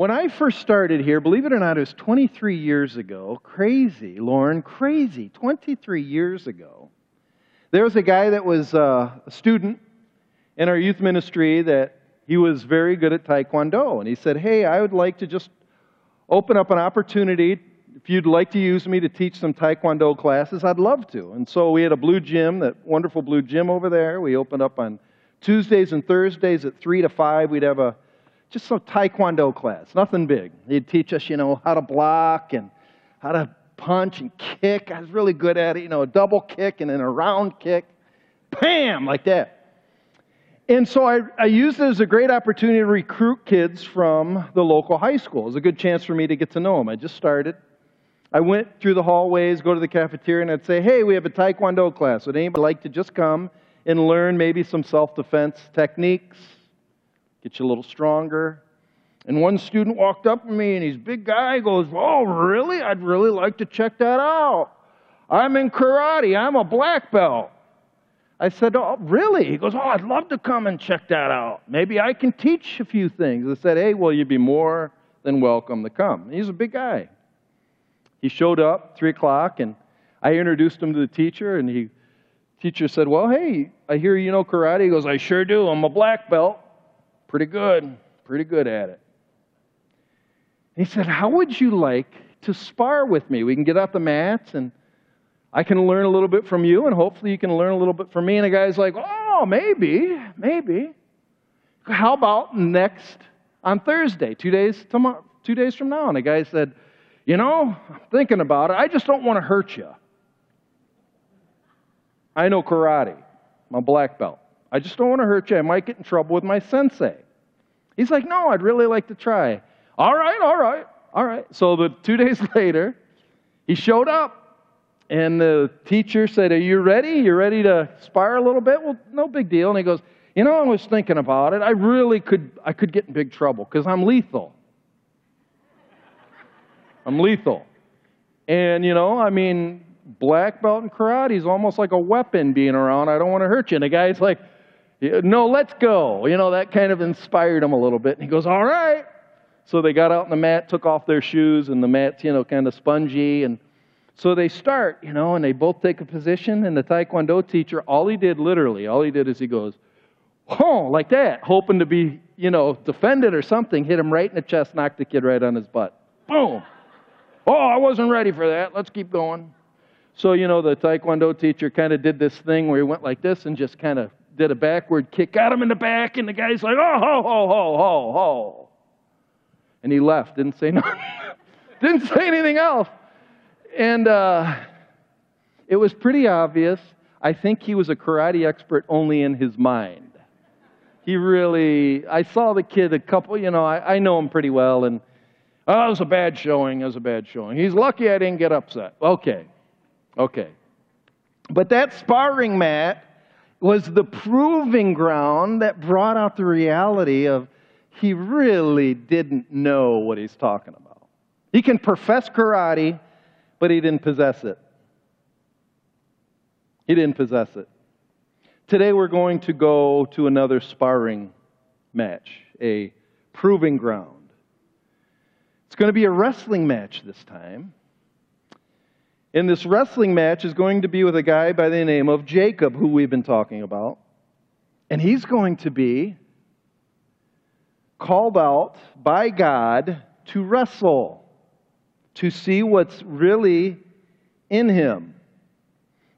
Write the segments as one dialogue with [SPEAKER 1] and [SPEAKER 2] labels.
[SPEAKER 1] When I first started here, believe it or not, it was 23 years ago. Crazy, Lauren, crazy. 23 years ago. There was a guy that was uh, a student in our youth ministry that he was very good at Taekwondo. And he said, Hey, I would like to just open up an opportunity. If you'd like to use me to teach some Taekwondo classes, I'd love to. And so we had a blue gym, that wonderful blue gym over there. We opened up on Tuesdays and Thursdays at 3 to 5. We'd have a just some taekwondo class, nothing big. He'd teach us, you know, how to block and how to punch and kick. I was really good at it, you know, a double kick and then a round kick. Bam, like that. And so I, I used it as a great opportunity to recruit kids from the local high school. It was a good chance for me to get to know them. I just started. I went through the hallways, go to the cafeteria, and I'd say, hey, we have a taekwondo class. Would anybody like to just come and learn maybe some self defense techniques? Get you a little stronger. And one student walked up to me and he's a big guy goes, Oh, really? I'd really like to check that out. I'm in karate, I'm a black belt. I said, Oh, really? He goes, Oh, I'd love to come and check that out. Maybe I can teach a few things. I said, Hey, well, you'd be more than welcome to come. He's a big guy. He showed up, 3 o'clock, and I introduced him to the teacher, and he teacher said, Well, hey, I hear you know karate. He goes, I sure do. I'm a black belt. Pretty good, pretty good at it. He said, How would you like to spar with me? We can get off the mats and I can learn a little bit from you, and hopefully you can learn a little bit from me. And the guy's like, Oh, maybe, maybe. How about next on Thursday, two days, tomorrow, two days from now? And the guy said, You know, I'm thinking about it. I just don't want to hurt you. I know karate. I'm a black belt. I just don't want to hurt you. I might get in trouble with my sensei. He's like, No, I'd really like to try. All right, all right, all right. So the two days later, he showed up. And the teacher said, Are you ready? You ready to spar a little bit? Well, no big deal. And he goes, You know, I was thinking about it. I really could I could get in big trouble because I'm lethal. I'm lethal. And you know, I mean, black belt in karate is almost like a weapon being around. I don't want to hurt you. And the guy's like, no, let's go. You know, that kind of inspired him a little bit. And he goes, All right. So they got out on the mat, took off their shoes, and the mat's, you know, kind of spongy. And so they start, you know, and they both take a position. And the Taekwondo teacher, all he did literally, all he did is he goes, Oh, like that, hoping to be, you know, defended or something, hit him right in the chest, knocked the kid right on his butt. Boom. Oh, I wasn't ready for that. Let's keep going. So, you know, the Taekwondo teacher kind of did this thing where he went like this and just kind of did a backward kick, got him in the back, and the guy's like, oh, ho, ho, ho, ho, ho. And he left, didn't say nothing, didn't say anything else. And uh, it was pretty obvious. I think he was a karate expert only in his mind. He really, I saw the kid a couple, you know, I, I know him pretty well, and oh, it was a bad showing, it was a bad showing. He's lucky I didn't get upset. Okay, okay. But that sparring mat was the proving ground that brought out the reality of he really didn't know what he's talking about. He can profess karate, but he didn't possess it. He didn't possess it. Today we're going to go to another sparring match, a proving ground. It's going to be a wrestling match this time. And this wrestling match is going to be with a guy by the name of Jacob, who we've been talking about. And he's going to be called out by God to wrestle, to see what's really in him.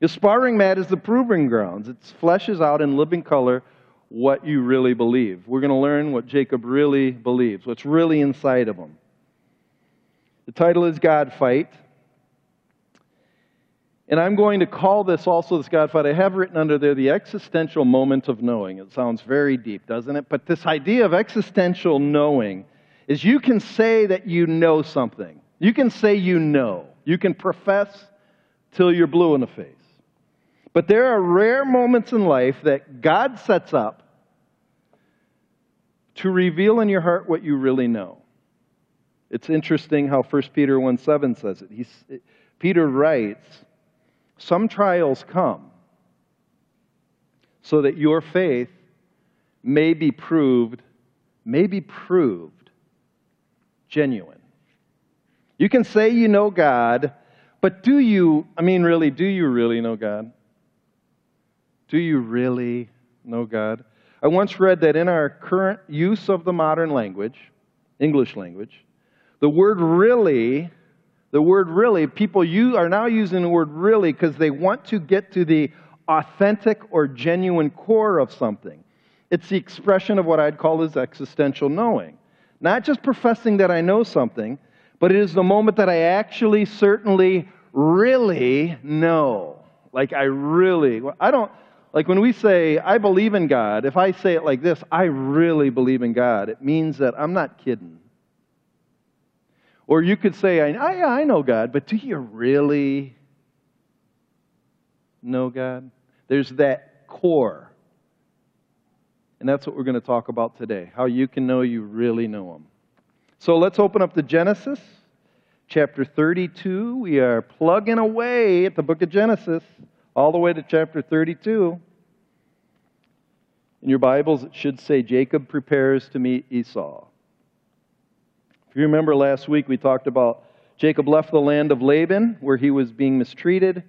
[SPEAKER 1] The sparring mat is the proving grounds. It fleshes out in living color what you really believe. We're going to learn what Jacob really believes, what's really inside of him. The title is God Fight. And I'm going to call this also, this God fight, I have written under there the existential moment of knowing. It sounds very deep, doesn't it? But this idea of existential knowing is you can say that you know something. You can say you know. You can profess till you're blue in the face. But there are rare moments in life that God sets up to reveal in your heart what you really know. It's interesting how 1 Peter 1 7 says it. He's, Peter writes, some trials come so that your faith may be proved, may be proved genuine. You can say you know God, but do you, I mean, really, do you really know God? Do you really know God? I once read that in our current use of the modern language, English language, the word really, the word really, people you are now using the word really because they want to get to the authentic or genuine core of something. It's the expression of what I'd call as existential knowing. Not just professing that I know something, but it is the moment that I actually, certainly, really know. Like, I really, I don't, like when we say, I believe in God, if I say it like this, I really believe in God, it means that I'm not kidding. Or you could say, I, I, know God, but do you really know God? There's that core. And that's what we're going to talk about today how you can know you really know Him. So let's open up to Genesis chapter 32. We are plugging away at the book of Genesis all the way to chapter 32. In your Bibles, it should say Jacob prepares to meet Esau. If you remember last week, we talked about Jacob left the land of Laban where he was being mistreated.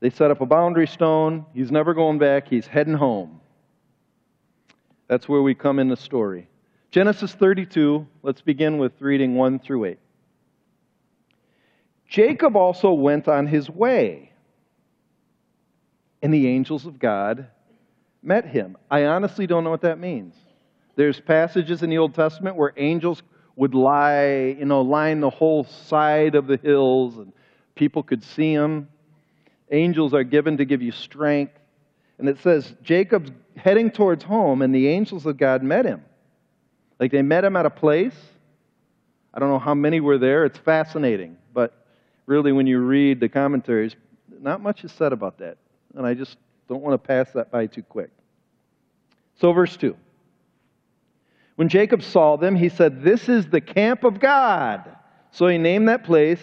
[SPEAKER 1] They set up a boundary stone. He's never going back, he's heading home. That's where we come in the story. Genesis 32, let's begin with reading 1 through 8. Jacob also went on his way, and the angels of God met him. I honestly don't know what that means. There's passages in the Old Testament where angels would lie, you know, line the whole side of the hills and people could see them. Angels are given to give you strength. And it says Jacob's heading towards home and the angels of God met him. Like they met him at a place. I don't know how many were there. It's fascinating. But really, when you read the commentaries, not much is said about that. And I just don't want to pass that by too quick. So, verse 2. When Jacob saw them, he said, This is the camp of God. So he named that place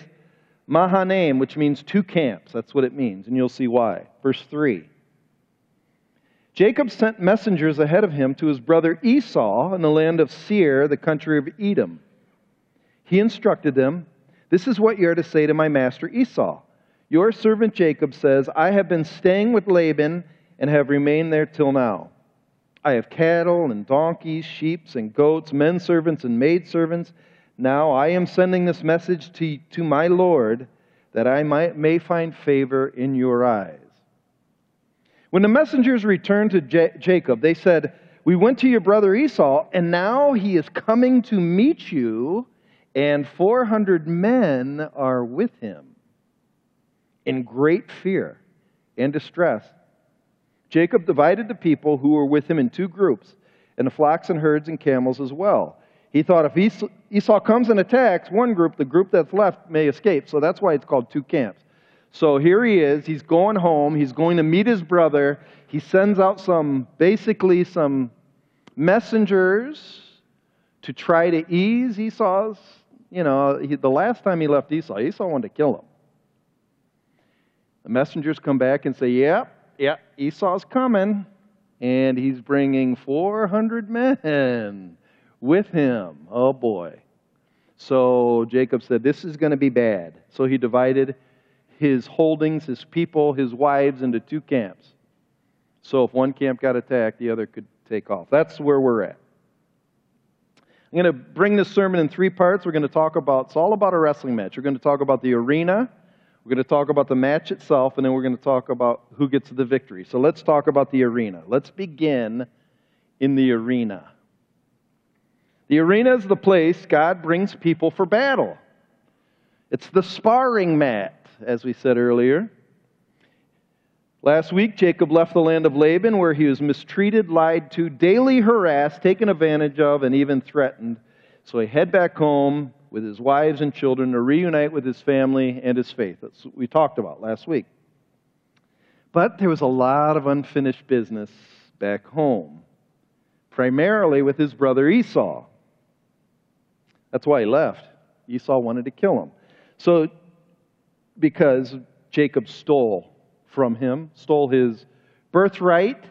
[SPEAKER 1] Mahanaim, which means two camps. That's what it means, and you'll see why. Verse 3. Jacob sent messengers ahead of him to his brother Esau in the land of Seir, the country of Edom. He instructed them, This is what you are to say to my master Esau. Your servant Jacob says, I have been staying with Laban and have remained there till now. I have cattle and donkeys, sheep and goats, men servants and maid servants. Now I am sending this message to, to my Lord that I might, may find favor in your eyes. When the messengers returned to J- Jacob, they said, We went to your brother Esau, and now he is coming to meet you, and 400 men are with him in great fear and distress. Jacob divided the people who were with him in two groups, and the flocks and herds and camels as well. He thought if Esau comes and attacks one group, the group that's left may escape. So that's why it's called two camps. So here he is. He's going home. He's going to meet his brother. He sends out some, basically, some messengers to try to ease Esau's. You know, he, the last time he left Esau, Esau wanted to kill him. The messengers come back and say, Yep, yeah, Esau's coming, and he's bringing 400 men with him. Oh boy. So Jacob said, This is going to be bad. So he divided his holdings, his people, his wives into two camps. So if one camp got attacked, the other could take off. That's where we're at. I'm going to bring this sermon in three parts. We're going to talk about, it's all about a wrestling match. We're going to talk about the arena. We're going to talk about the match itself, and then we're going to talk about who gets the victory. So let's talk about the arena. Let's begin in the arena. The arena is the place God brings people for battle. It's the sparring mat, as we said earlier. Last week, Jacob left the land of Laban where he was mistreated, lied to, daily harassed, taken advantage of, and even threatened. So he head back home with his wives and children to reunite with his family and his faith. That's what we talked about last week. But there was a lot of unfinished business back home, primarily with his brother Esau. That's why he left. Esau wanted to kill him. So, because Jacob stole from him, stole his birthright,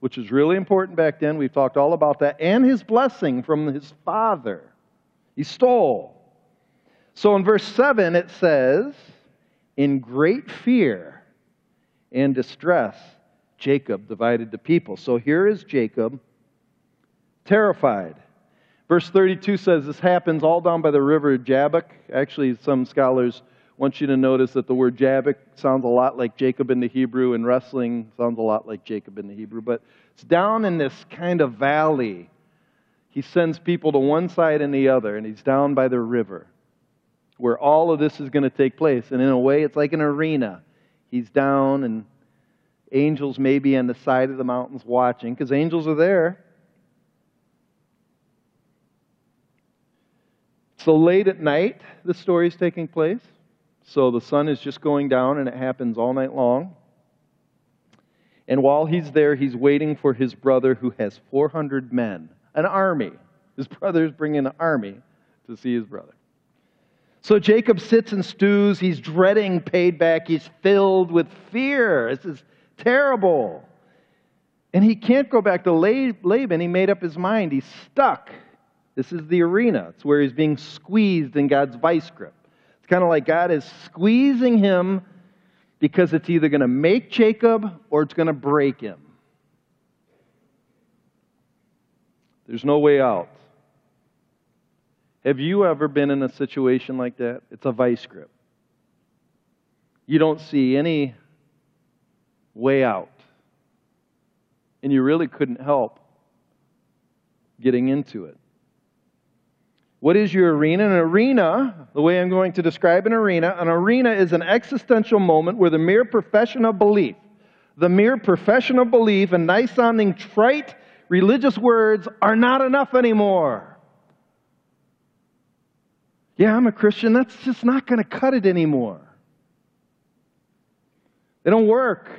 [SPEAKER 1] which was really important back then. We've talked all about that, and his blessing from his father. He stole. So in verse 7, it says, In great fear and distress, Jacob divided the people. So here is Jacob, terrified. Verse 32 says this happens all down by the river Jabbok. Actually, some scholars want you to notice that the word Jabbok sounds a lot like Jacob in the Hebrew, and wrestling sounds a lot like Jacob in the Hebrew. But it's down in this kind of valley. He sends people to one side and the other, and he's down by the river where all of this is going to take place. And in a way, it's like an arena. He's down, and angels may be on the side of the mountains watching, because angels are there. So late at night, the story is taking place. So the sun is just going down, and it happens all night long. And while he's there, he's waiting for his brother who has 400 men, an army. His brother's bringing an army to see his brother. So Jacob sits and stews. He's dreading paid back. He's filled with fear. This is terrible. And he can't go back to Laban. He made up his mind. He's stuck. This is the arena. It's where he's being squeezed in God's vice grip. It's kind of like God is squeezing him because it's either going to make Jacob or it's going to break him. There's no way out. Have you ever been in a situation like that? It's a vice grip. You don't see any way out. And you really couldn't help getting into it. What is your arena? An arena, the way I'm going to describe an arena, an arena is an existential moment where the mere profession of belief, the mere profession of belief and nice sounding trite religious words are not enough anymore. Yeah, I'm a Christian. That's just not going to cut it anymore. They don't work.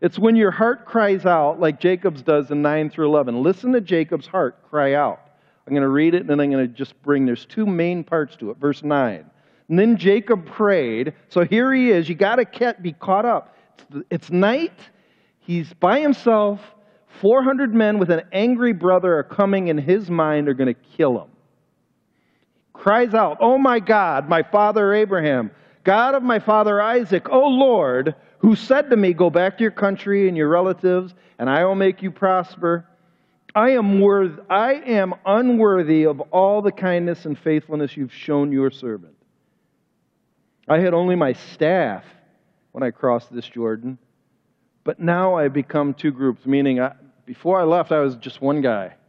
[SPEAKER 1] It's when your heart cries out, like Jacob's does in 9 through 11. Listen to Jacob's heart cry out. I'm going to read it and then I'm going to just bring, there's two main parts to it. Verse 9. And then Jacob prayed. So here he is. You got to be caught up. It's night. He's by himself. 400 men with an angry brother are coming, and his mind are going to kill him. Cries out, Oh my God, my father Abraham, God of my father Isaac, O Lord, who said to me, Go back to your country and your relatives, and I will make you prosper. I am, worth, I am unworthy of all the kindness and faithfulness you've shown your servant. I had only my staff when I crossed this Jordan, but now I've become two groups, meaning I, before I left, I was just one guy.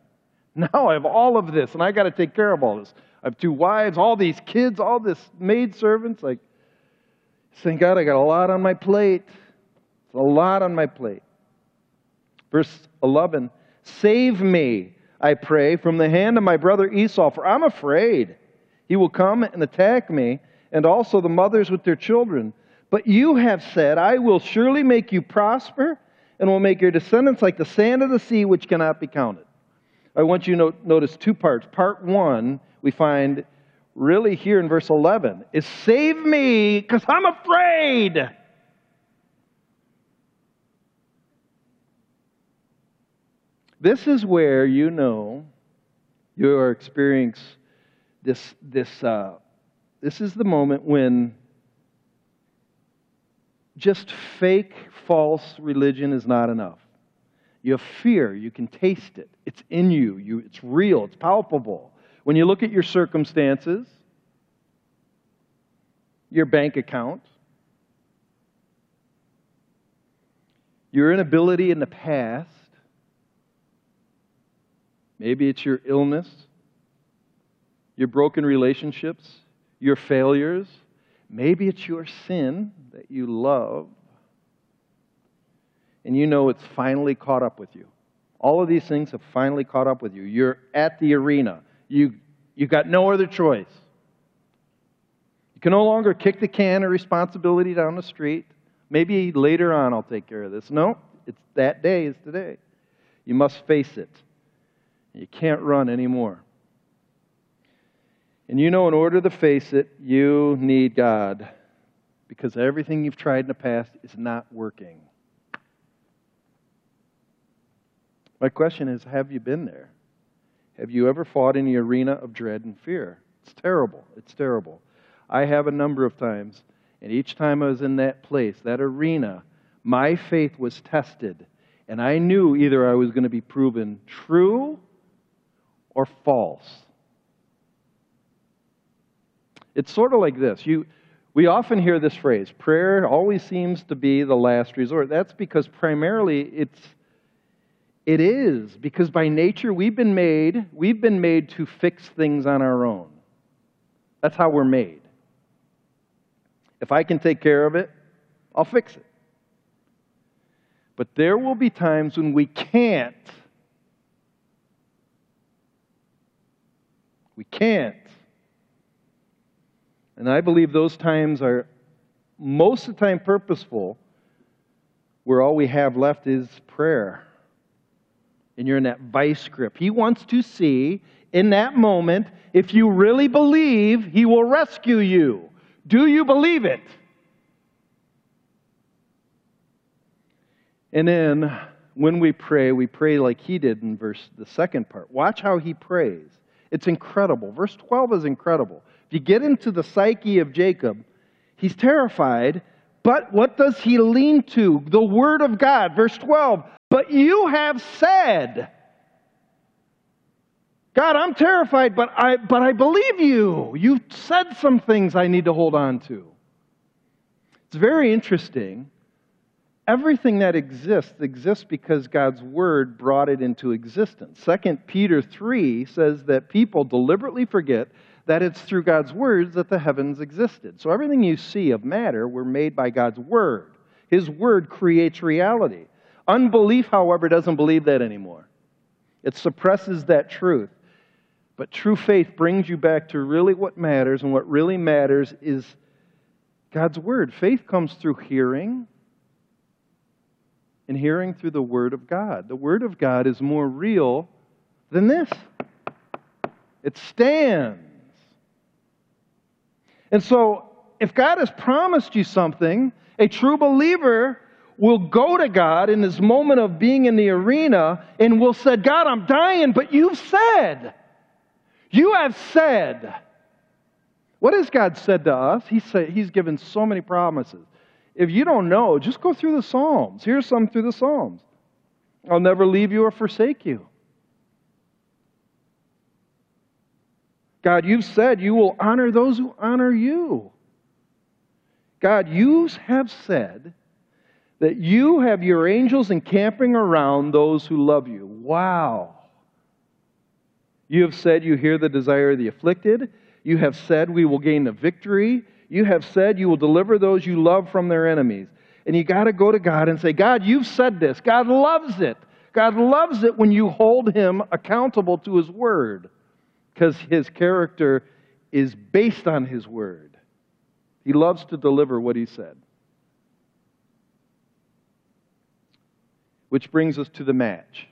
[SPEAKER 1] Now I have all of this, and I got to take care of all this. I have two wives, all these kids, all this maid servants. Like, thank God I got a lot on my plate. It's a lot on my plate. Verse 11 Save me, I pray, from the hand of my brother Esau, for I'm afraid he will come and attack me, and also the mothers with their children. But you have said, I will surely make you prosper, and will make your descendants like the sand of the sea, which cannot be counted. I want you to notice two parts. Part one, we find really here in verse 11, is save me, because I'm afraid. This is where you know you are experiencing this, this, uh, this is the moment when just fake, false religion is not enough. You have fear, you can taste it, it's in you, you it's real, it's palpable. When you look at your circumstances, your bank account, your inability in the past, Maybe it's your illness, your broken relationships, your failures. Maybe it's your sin that you love. And you know it's finally caught up with you. All of these things have finally caught up with you. You're at the arena. You, you've got no other choice. You can no longer kick the can of responsibility down the street. Maybe later on I'll take care of this. No, it's that day is today. You must face it. You can't run anymore. And you know, in order to face it, you need God because everything you've tried in the past is not working. My question is have you been there? Have you ever fought in the arena of dread and fear? It's terrible. It's terrible. I have a number of times, and each time I was in that place, that arena, my faith was tested. And I knew either I was going to be proven true or false. It's sort of like this. You, we often hear this phrase prayer always seems to be the last resort. That's because primarily it's it is because by nature we've been made we've been made to fix things on our own. That's how we're made. If I can take care of it, I'll fix it. But there will be times when we can't. We can't. And I believe those times are most of the time purposeful, where all we have left is prayer. And you're in that vice grip. He wants to see in that moment if you really believe He will rescue you. Do you believe it? And then when we pray, we pray like he did in verse the second part. Watch how he prays. It's incredible. Verse 12 is incredible. You get into the psyche of Jacob, he's terrified, but what does he lean to? The word of God. Verse 12. But you have said, God, I'm terrified, but I, but I believe you. You've said some things I need to hold on to. It's very interesting everything that exists exists because God's word brought it into existence. 2 Peter 3 says that people deliberately forget that it's through God's words that the heavens existed. So everything you see of matter were made by God's word. His word creates reality. Unbelief, however, doesn't believe that anymore. It suppresses that truth. But true faith brings you back to really what matters, and what really matters is God's word. Faith comes through hearing, and hearing through the Word of God. The Word of God is more real than this, it stands. And so, if God has promised you something, a true believer will go to God in this moment of being in the arena and will say, God, I'm dying, but you've said. You have said. What has God said to us? He said, he's given so many promises. If you don't know, just go through the Psalms. Here's some through the Psalms I'll never leave you or forsake you. God, you've said you will honor those who honor you. God, you have said that you have your angels encamping around those who love you. Wow. You have said you hear the desire of the afflicted. You have said we will gain the victory. You have said you will deliver those you love from their enemies. And you got to go to God and say, God, you've said this. God loves it. God loves it when you hold him accountable to his word because his character is based on his word. He loves to deliver what he said. Which brings us to the match.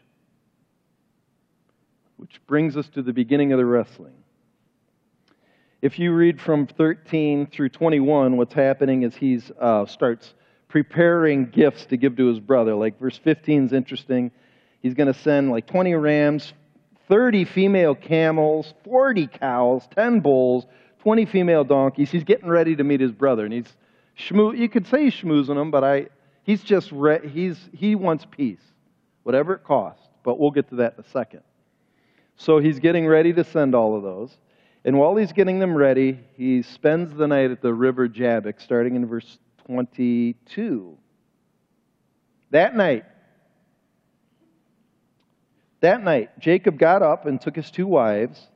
[SPEAKER 1] Which brings us to the beginning of the wrestling. If you read from 13 through 21, what's happening is he uh, starts preparing gifts to give to his brother. Like verse 15 is interesting. He's going to send like 20 rams, 30 female camels, 40 cows, 10 bulls, 20 female donkeys. He's getting ready to meet his brother, and he's schmoo- You could say he's schmoozing him, but I, he's just re- he's he wants peace, whatever it costs. But we'll get to that in a second. So he's getting ready to send all of those. And while he's getting them ready, he spends the night at the river Jabbok, starting in verse 22. That night, that night, Jacob got up and took his two wives,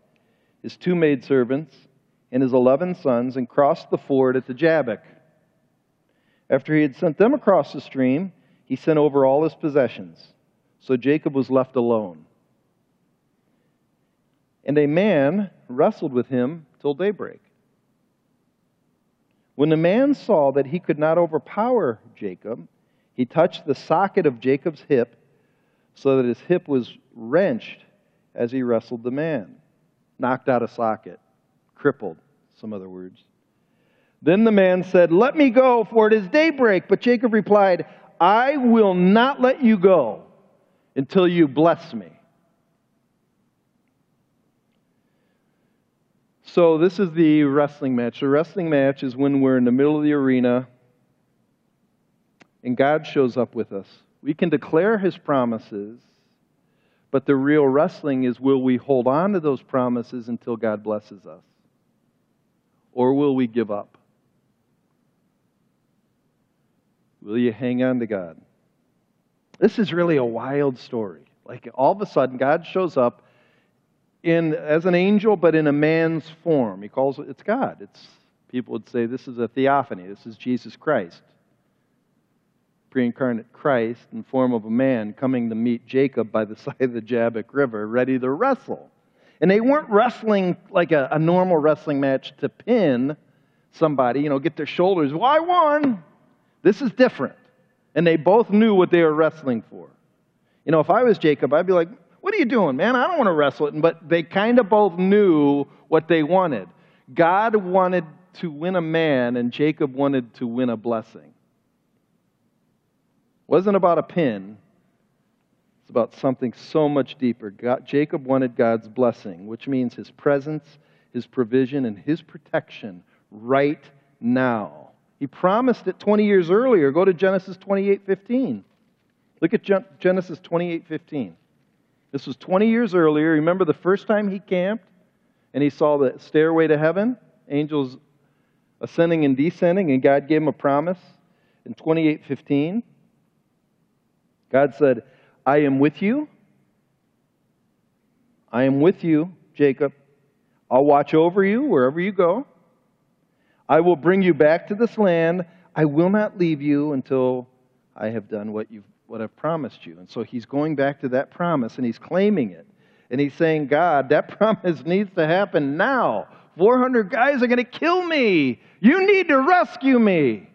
[SPEAKER 1] his two maidservants, and his eleven sons, and crossed the ford at the Jabbok. After he had sent them across the stream, he sent over all his possessions. So Jacob was left alone. And a man wrestled with him till daybreak. When the man saw that he could not overpower Jacob, he touched the socket of Jacob's hip so that his hip was wrenched as he wrestled the man. Knocked out a socket, crippled, some other words. Then the man said, Let me go, for it is daybreak. But Jacob replied, I will not let you go until you bless me. So, this is the wrestling match. The wrestling match is when we're in the middle of the arena and God shows up with us. We can declare his promises, but the real wrestling is will we hold on to those promises until God blesses us? Or will we give up? Will you hang on to God? This is really a wild story. Like all of a sudden, God shows up in as an angel, but in a man's form. He calls it it's God. It's people would say this is a theophany. This is Jesus Christ pre-incarnate Christ in form of a man coming to meet Jacob by the side of the Jabbok River, ready to wrestle. And they weren't wrestling like a, a normal wrestling match to pin somebody, you know, get their shoulders. Well, I won. This is different. And they both knew what they were wrestling for. You know, if I was Jacob, I'd be like, what are you doing, man? I don't want to wrestle it. But they kind of both knew what they wanted. God wanted to win a man, and Jacob wanted to win a blessing wasn't about a pin. It's about something so much deeper. God, Jacob wanted God's blessing, which means his presence, his provision, and his protection right now. He promised it 20 years earlier. Go to Genesis 28:15. Look at Genesis 28:15. This was 20 years earlier. Remember the first time he camped and he saw the stairway to heaven, angels ascending and descending, and God gave him a promise in 28:15. God said, I am with you. I am with you, Jacob. I'll watch over you wherever you go. I will bring you back to this land. I will not leave you until I have done what you've what I've promised you. And so he's going back to that promise and he's claiming it. And he's saying, God, that promise needs to happen now. 400 guys are going to kill me. You need to rescue me.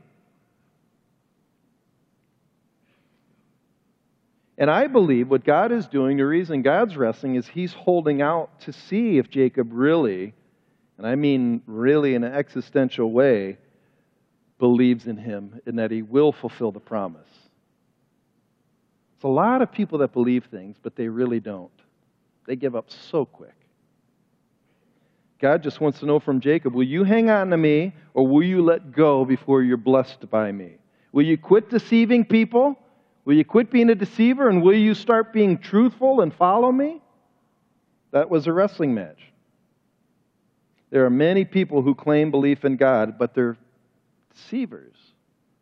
[SPEAKER 1] And I believe what God is doing, the reason God's wrestling is He's holding out to see if Jacob really, and I mean really in an existential way, believes in Him and that He will fulfill the promise. It's a lot of people that believe things, but they really don't. They give up so quick. God just wants to know from Jacob will you hang on to me or will you let go before you're blessed by me? Will you quit deceiving people? Will you quit being a deceiver and will you start being truthful and follow me? That was a wrestling match. There are many people who claim belief in God, but they're deceivers.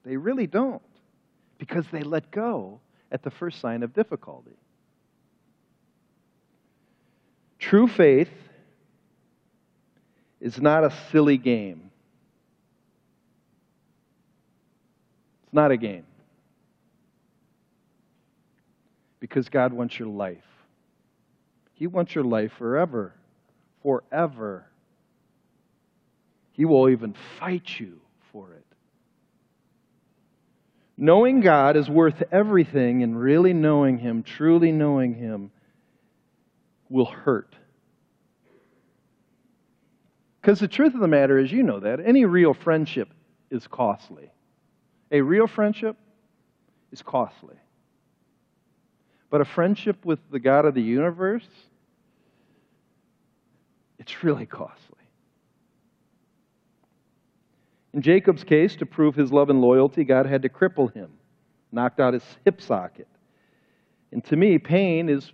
[SPEAKER 1] They really don't because they let go at the first sign of difficulty. True faith is not a silly game. It's not a game. Because God wants your life. He wants your life forever, forever. He will even fight you for it. Knowing God is worth everything, and really knowing Him, truly knowing Him, will hurt. Because the truth of the matter is, you know that, any real friendship is costly. A real friendship is costly. But a friendship with the God of the universe, it's really costly. In Jacob's case, to prove his love and loyalty, God had to cripple him, knocked out his hip socket. And to me, pain is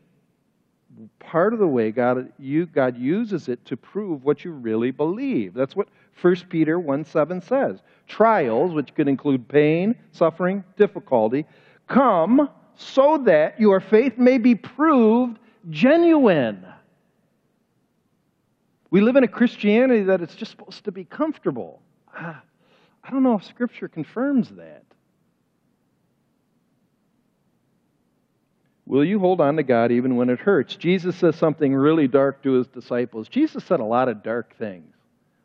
[SPEAKER 1] part of the way God, you, God uses it to prove what you really believe. That's what 1 Peter 1 7 says. Trials, which could include pain, suffering, difficulty, come so that your faith may be proved genuine. We live in a Christianity that it's just supposed to be comfortable. Ah, I don't know if Scripture confirms that. Will you hold on to God even when it hurts? Jesus says something really dark to his disciples. Jesus said a lot of dark things.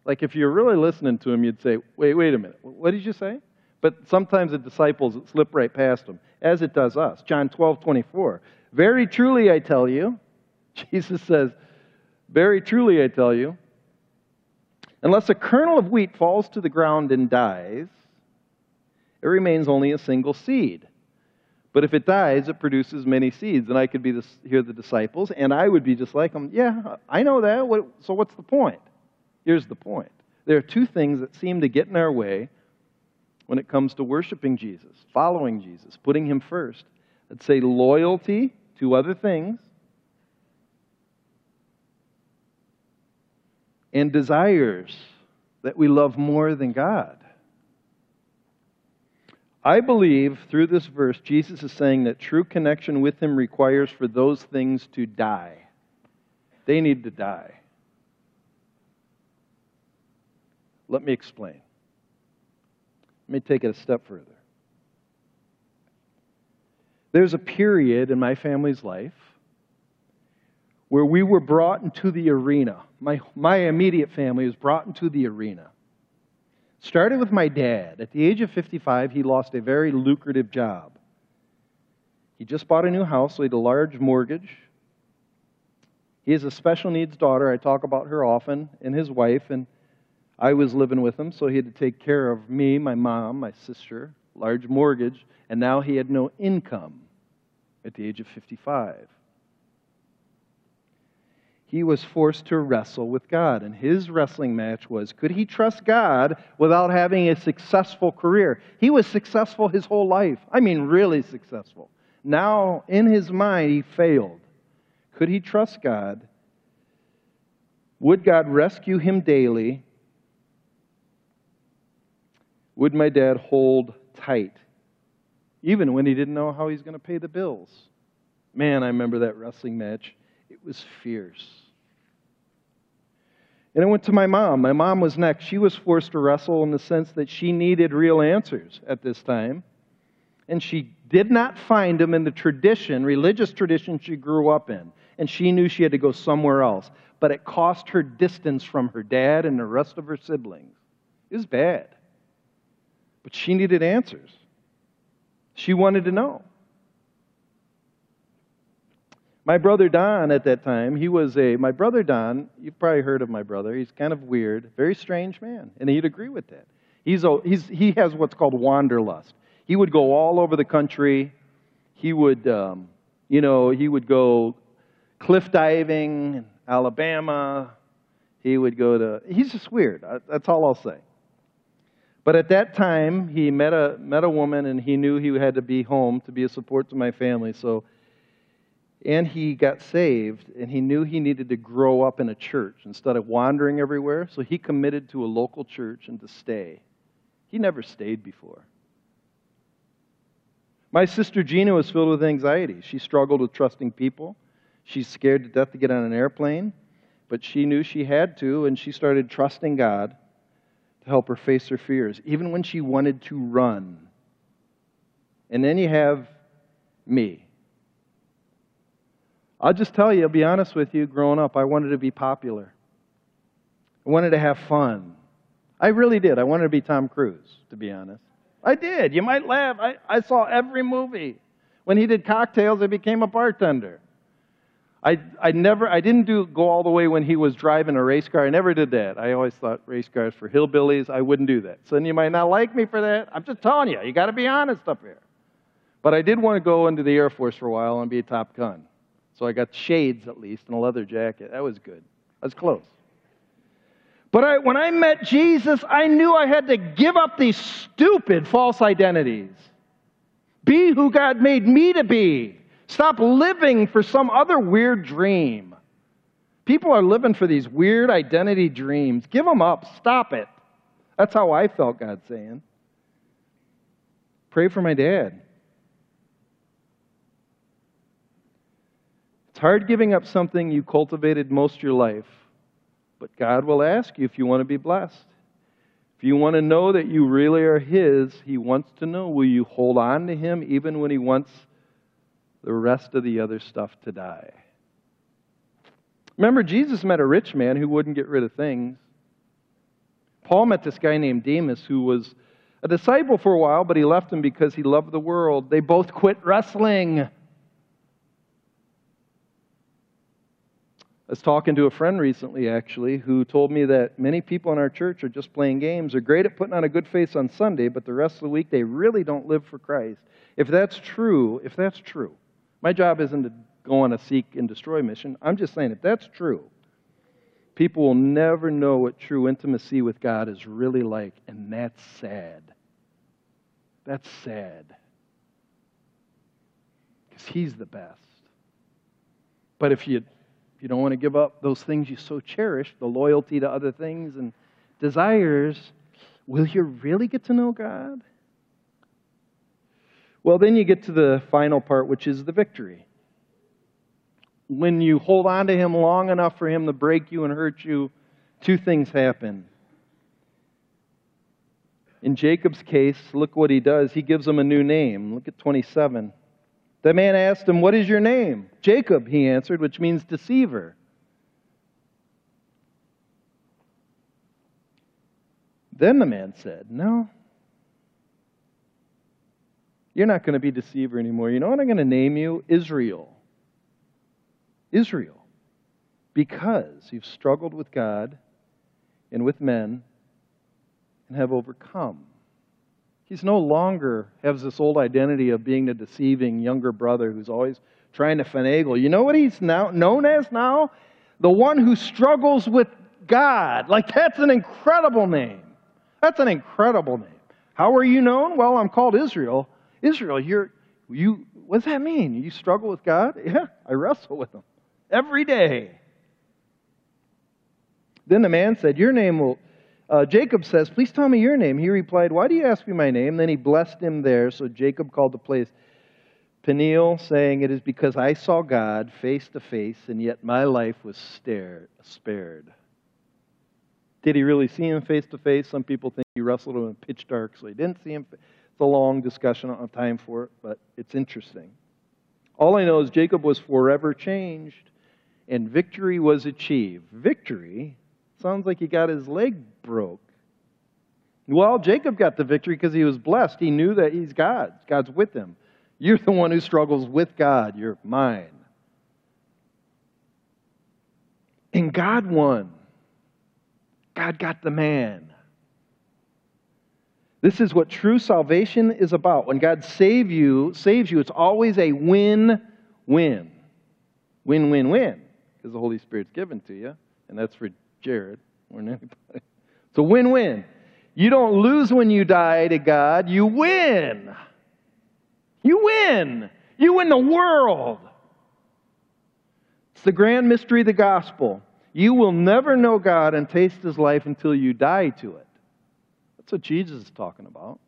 [SPEAKER 1] Like if you're really listening to him, you'd say, wait, wait a minute. What did you say? But sometimes the disciples slip right past them, as it does us. John 12, 24. Very truly I tell you, Jesus says, Very truly I tell you, unless a kernel of wheat falls to the ground and dies, it remains only a single seed. But if it dies, it produces many seeds. And I could be here, the disciples, and I would be just like them. Yeah, I know that. What, so what's the point? Here's the point there are two things that seem to get in our way when it comes to worshiping Jesus, following Jesus, putting Him first. I'd say loyalty to other things and desires that we love more than God. I believe through this verse, Jesus is saying that true connection with Him requires for those things to die. They need to die. Let me explain. Let me take it a step further. There's a period in my family's life where we were brought into the arena. My, my immediate family was brought into the arena. Started with my dad. At the age of 55, he lost a very lucrative job. He just bought a new house, so he had a large mortgage. He has a special needs daughter. I talk about her often, and his wife, and I was living with him, so he had to take care of me, my mom, my sister, large mortgage, and now he had no income at the age of 55 he was forced to wrestle with God. And his wrestling match was could he trust God without having a successful career? He was successful his whole life. I mean, really successful. Now, in his mind, he failed. Could he trust God? Would God rescue him daily? Would my dad hold tight, even when he didn't know how he's going to pay the bills? Man, I remember that wrestling match. It was fierce. And I went to my mom. My mom was next. She was forced to wrestle in the sense that she needed real answers at this time. And she did not find them in the tradition, religious tradition she grew up in. And she knew she had to go somewhere else. But it cost her distance from her dad and the rest of her siblings. It was bad. But she needed answers. She wanted to know. My brother Don at that time, he was a, my brother Don, you've probably heard of my brother. He's kind of weird, very strange man, and he'd agree with that. He's, a, he's, he has what's called wanderlust. He would go all over the country. He would, um, you know, he would go cliff diving in Alabama. He would go to, he's just weird. That's all I'll say. But at that time, he met a, met a woman and he knew he had to be home to be a support to my family. So and he got saved and he knew he needed to grow up in a church instead of wandering everywhere. So he committed to a local church and to stay. He never stayed before. My sister gina was filled with anxiety. She struggled with trusting people. She's scared to death to get on an airplane but she knew she had to and she started trusting god to help her face her fears even when she wanted to run and then you have me I'll just tell you, I'll be honest with you, growing up, I wanted to be popular. I wanted to have fun. I really did. I wanted to be Tom Cruise, to be honest. I did. You might laugh. I, I saw every movie. When he did cocktails, I became a bartender. I, I never, I didn't do, go all the way when he was driving a race car. I never did that. I always thought race cars for hillbillies. I wouldn't do that. So then you might not like me for that. I'm just telling you, you got to be honest up here. But I did want to go into the Air Force for a while and be a Top Gun. So I got shades at least and a leather jacket. That was good. I was close. But I, when I met Jesus, I knew I had to give up these stupid false identities. Be who God made me to be. Stop living for some other weird dream. People are living for these weird identity dreams. Give them up. Stop it. That's how I felt God saying. Pray for my dad. It's hard giving up something you cultivated most of your life, but God will ask you if you want to be blessed. If you want to know that you really are His, He wants to know will you hold on to Him even when He wants the rest of the other stuff to die? Remember, Jesus met a rich man who wouldn't get rid of things. Paul met this guy named Demas who was a disciple for a while, but he left him because he loved the world. They both quit wrestling. I was talking to a friend recently, actually, who told me that many people in our church are just playing games. They're great at putting on a good face on Sunday, but the rest of the week they really don't live for Christ. If that's true, if that's true, my job isn't to go on a seek and destroy mission. I'm just saying, if that's true, people will never know what true intimacy with God is really like, and that's sad. That's sad. Because He's the best. But if you, if you don't want to give up those things you so cherish, the loyalty to other things and desires, will you really get to know God? Well, then you get to the final part, which is the victory. When you hold on to Him long enough for Him to break you and hurt you, two things happen. In Jacob's case, look what he does. He gives him a new name. Look at 27. The man asked him, What is your name? Jacob, he answered, which means deceiver. Then the man said, No, you're not going to be deceiver anymore. You know what I'm going to name you? Israel. Israel. Because you've struggled with God and with men and have overcome. He's no longer has this old identity of being the deceiving younger brother who's always trying to finagle. You know what he's now known as now? The one who struggles with God. Like that's an incredible name. That's an incredible name. How are you known? Well, I'm called Israel. Israel, you're you what does that mean? You struggle with God? Yeah, I wrestle with him every day. Then the man said, Your name will uh, Jacob says, Please tell me your name. He replied, Why do you ask me my name? Then he blessed him there. So Jacob called the place Peniel, saying, It is because I saw God face to face, and yet my life was spared. Did he really see him face to face? Some people think he wrestled him in pitch dark, so he didn't see him. It's a long discussion. I don't have time for it, but it's interesting. All I know is Jacob was forever changed, and victory was achieved. Victory Sounds like he got his leg broke. Well, Jacob got the victory because he was blessed. He knew that he's God. God's with him. You're the one who struggles with God. You're mine. And God won. God got the man. This is what true salvation is about. When God save you, saves you, it's always a win-win. Win-win-win. Because the Holy Spirit's given to you, and that's for Jared more than anybody. It's a win win. You don't lose when you die to God, you win. You win. You win the world. It's the grand mystery of the gospel. You will never know God and taste his life until you die to it. That's what Jesus is talking about.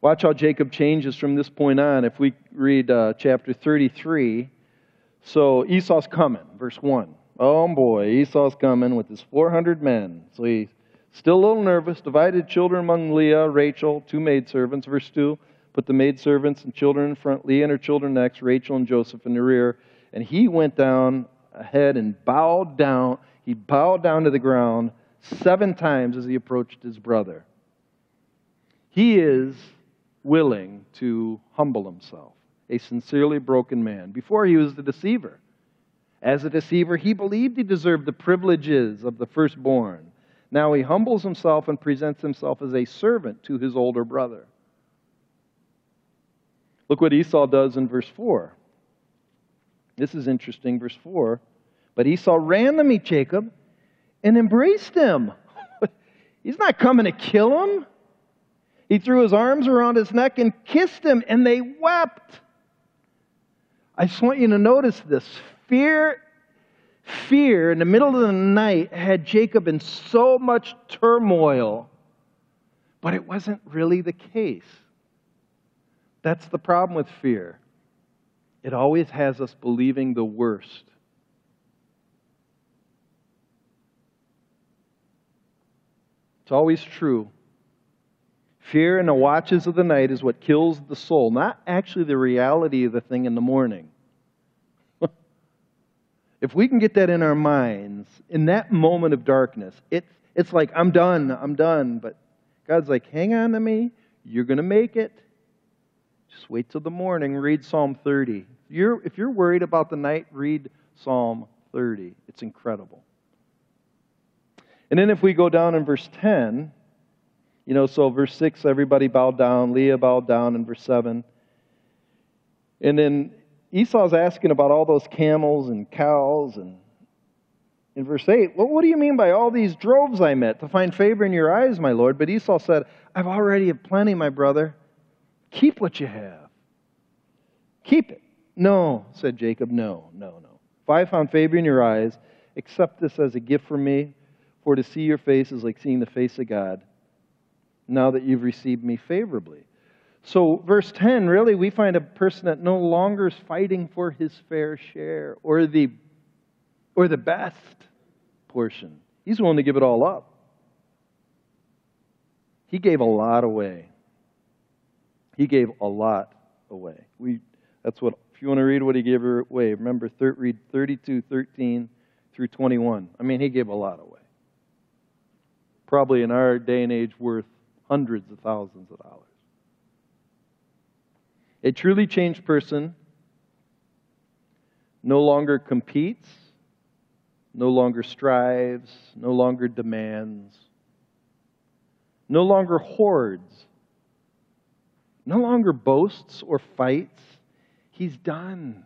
[SPEAKER 1] Watch how Jacob changes from this point on. If we read uh, chapter 33, so Esau's coming, verse 1. Oh boy, Esau's coming with his 400 men. So he's still a little nervous. Divided children among Leah, Rachel, two maidservants. Verse 2 put the maidservants and children in front, Leah and her children next, Rachel and Joseph in the rear. And he went down ahead and bowed down. He bowed down to the ground seven times as he approached his brother. He is willing to humble himself, a sincerely broken man. Before he was the deceiver. As a deceiver, he believed he deserved the privileges of the firstborn. Now he humbles himself and presents himself as a servant to his older brother. Look what Esau does in verse 4. This is interesting, verse 4. But Esau ran to meet Jacob and embraced him. He's not coming to kill him. He threw his arms around his neck and kissed him, and they wept. I just want you to notice this fear, fear in the middle of the night had Jacob in so much turmoil, but it wasn't really the case. That's the problem with fear. It always has us believing the worst. It's always true. Fear in the watches of the night is what kills the soul, not actually the reality of the thing in the morning. If we can get that in our minds, in that moment of darkness, it's, it's like, I'm done, I'm done. But God's like, hang on to me. You're going to make it. Just wait till the morning. Read Psalm 30. You're, if you're worried about the night, read Psalm 30. It's incredible. And then if we go down in verse 10, you know, so verse 6, everybody bowed down. Leah bowed down in verse 7. And then Esau's asking about all those camels and cows and in verse 8, well, what do you mean by all these droves I met to find favor in your eyes, my Lord? But Esau said, I've already have plenty, my brother. Keep what you have. Keep it. No, said Jacob, no, no, no. If I found favor in your eyes, accept this as a gift from me, for to see your face is like seeing the face of God, now that you've received me favorably. So, verse 10, really, we find a person that no longer is fighting for his fair share or the, or the best portion. He's willing to give it all up. He gave a lot away. He gave a lot away. We, that's what, if you want to read what he gave away, remember, thir, read 32, 13 through 21. I mean, he gave a lot away. Probably in our day and age worth hundreds of thousands of dollars. A truly changed person no longer competes, no longer strives, no longer demands, no longer hoards, no longer boasts or fights. He's done.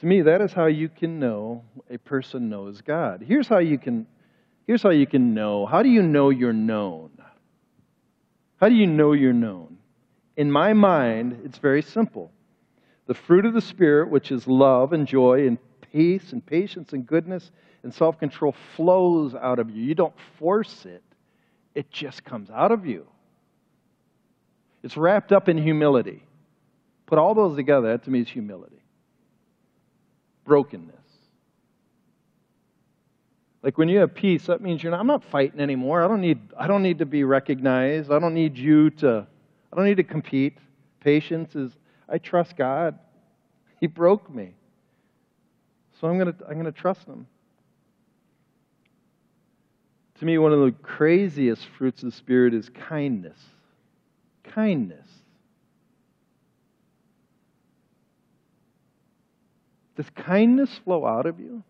[SPEAKER 1] To me, that is how you can know a person knows God. Here's how you can, here's how you can know. How do you know you're known? How do you know you're known? In my mind, it's very simple. The fruit of the Spirit, which is love and joy and peace and patience and goodness and self control, flows out of you. You don't force it, it just comes out of you. It's wrapped up in humility. Put all those together, that to me is humility. Brokenness. Like when you have peace, that means you're not, I'm not fighting anymore. I don't need I don't need to be recognized. I don't need you to I don't need to compete. Patience is I trust God. He broke me. So I'm going to I'm going to trust him. To me, one of the craziest fruits of the Spirit is kindness. Kindness. Does kindness flow out of you?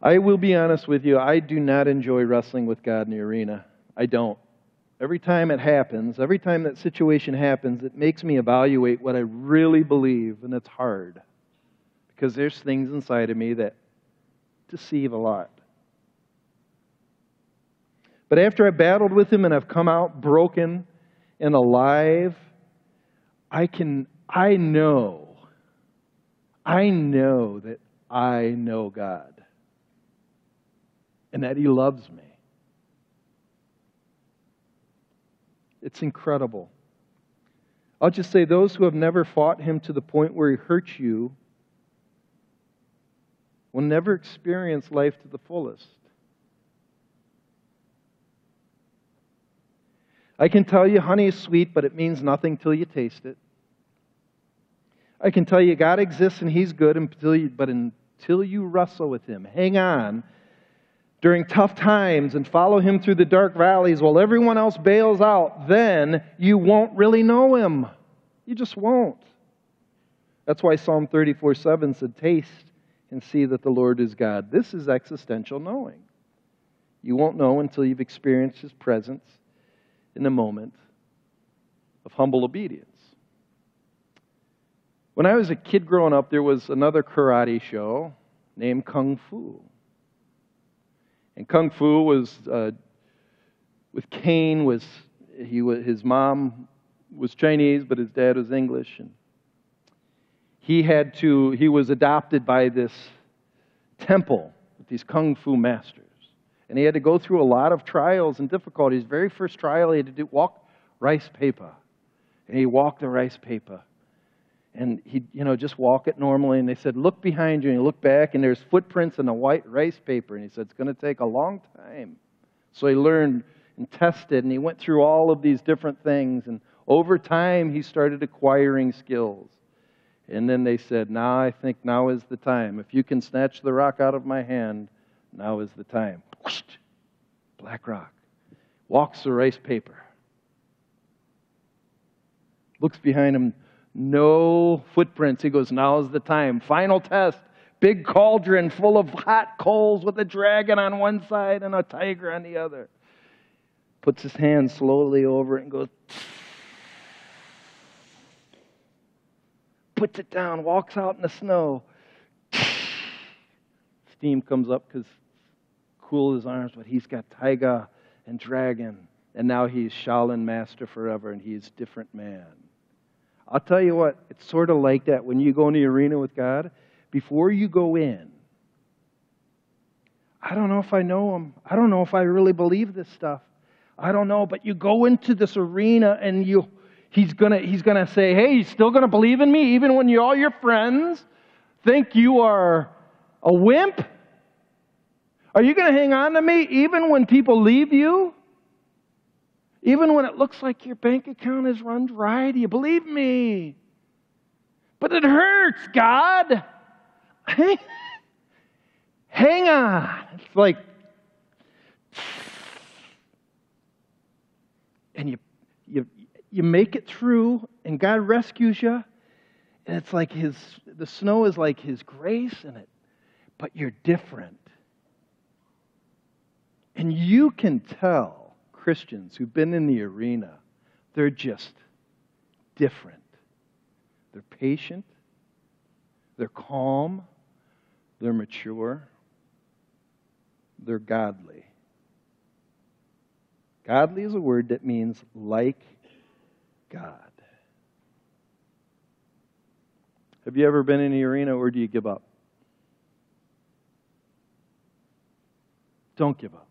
[SPEAKER 1] I will be honest with you, I do not enjoy wrestling with God in the arena. I don't. Every time it happens, every time that situation happens, it makes me evaluate what I really believe, and it's hard. Because there's things inside of me that deceive a lot. But after I've battled with him and I've come out broken and alive, I can, I know, I know that I know God and that he loves me. It's incredible. I'll just say those who have never fought him to the point where he hurts you will never experience life to the fullest. I can tell you honey is sweet, but it means nothing till you taste it. I can tell you God exists and He's good, until you, but until you wrestle with Him, hang on during tough times and follow him through the dark valleys while everyone else bails out, then you won't really know him. You just won't. That's why Psalm 34 7 said, Taste and see that the Lord is God. This is existential knowing. You won't know until you've experienced his presence in a moment of humble obedience. When I was a kid growing up, there was another karate show named Kung Fu. And Kung Fu was uh, with Caine was he was, his mom was Chinese, but his dad was English, and he had to he was adopted by this temple with these kung fu masters, and he had to go through a lot of trials and difficulties. Very first trial, he had to do, walk rice paper, and he walked the rice paper and he'd you know just walk it normally. And they said look behind you. And he looked back and there's footprints in the white rice paper. And he said it's going to take a long time. So he learned and tested and he went through all of these different things. And over time he started acquiring skills. And then they said now i think now is the time. If you can snatch the rock out of my hand now is the time. Black rock. Walks the rice paper. Looks behind him no footprints. He goes, Now's the time. Final test. Big cauldron full of hot coals with a dragon on one side and a tiger on the other. Puts his hand slowly over it and goes, puts it down, walks out in the snow. Steam comes up because cool his arms, but he's got taiga and dragon. And now he's Shaolin master forever, and he's different man. I'll tell you what, it's sort of like that when you go in the arena with God. Before you go in, I don't know if I know him. I don't know if I really believe this stuff. I don't know, but you go into this arena and you he's gonna he's gonna say, Hey, you still gonna believe in me even when you all your friends think you are a wimp? Are you gonna hang on to me even when people leave you? Even when it looks like your bank account is run dry, do you believe me? But it hurts, God. Hang on. It's like, and you, you, you make it through, and God rescues you. And it's like his, the snow is like his grace in it, but you're different. And you can tell Christians who've been in the arena, they're just different. They're patient, they're calm, they're mature they're godly. Godly is a word that means like God. Have you ever been in the arena or do you give up? Don't give up.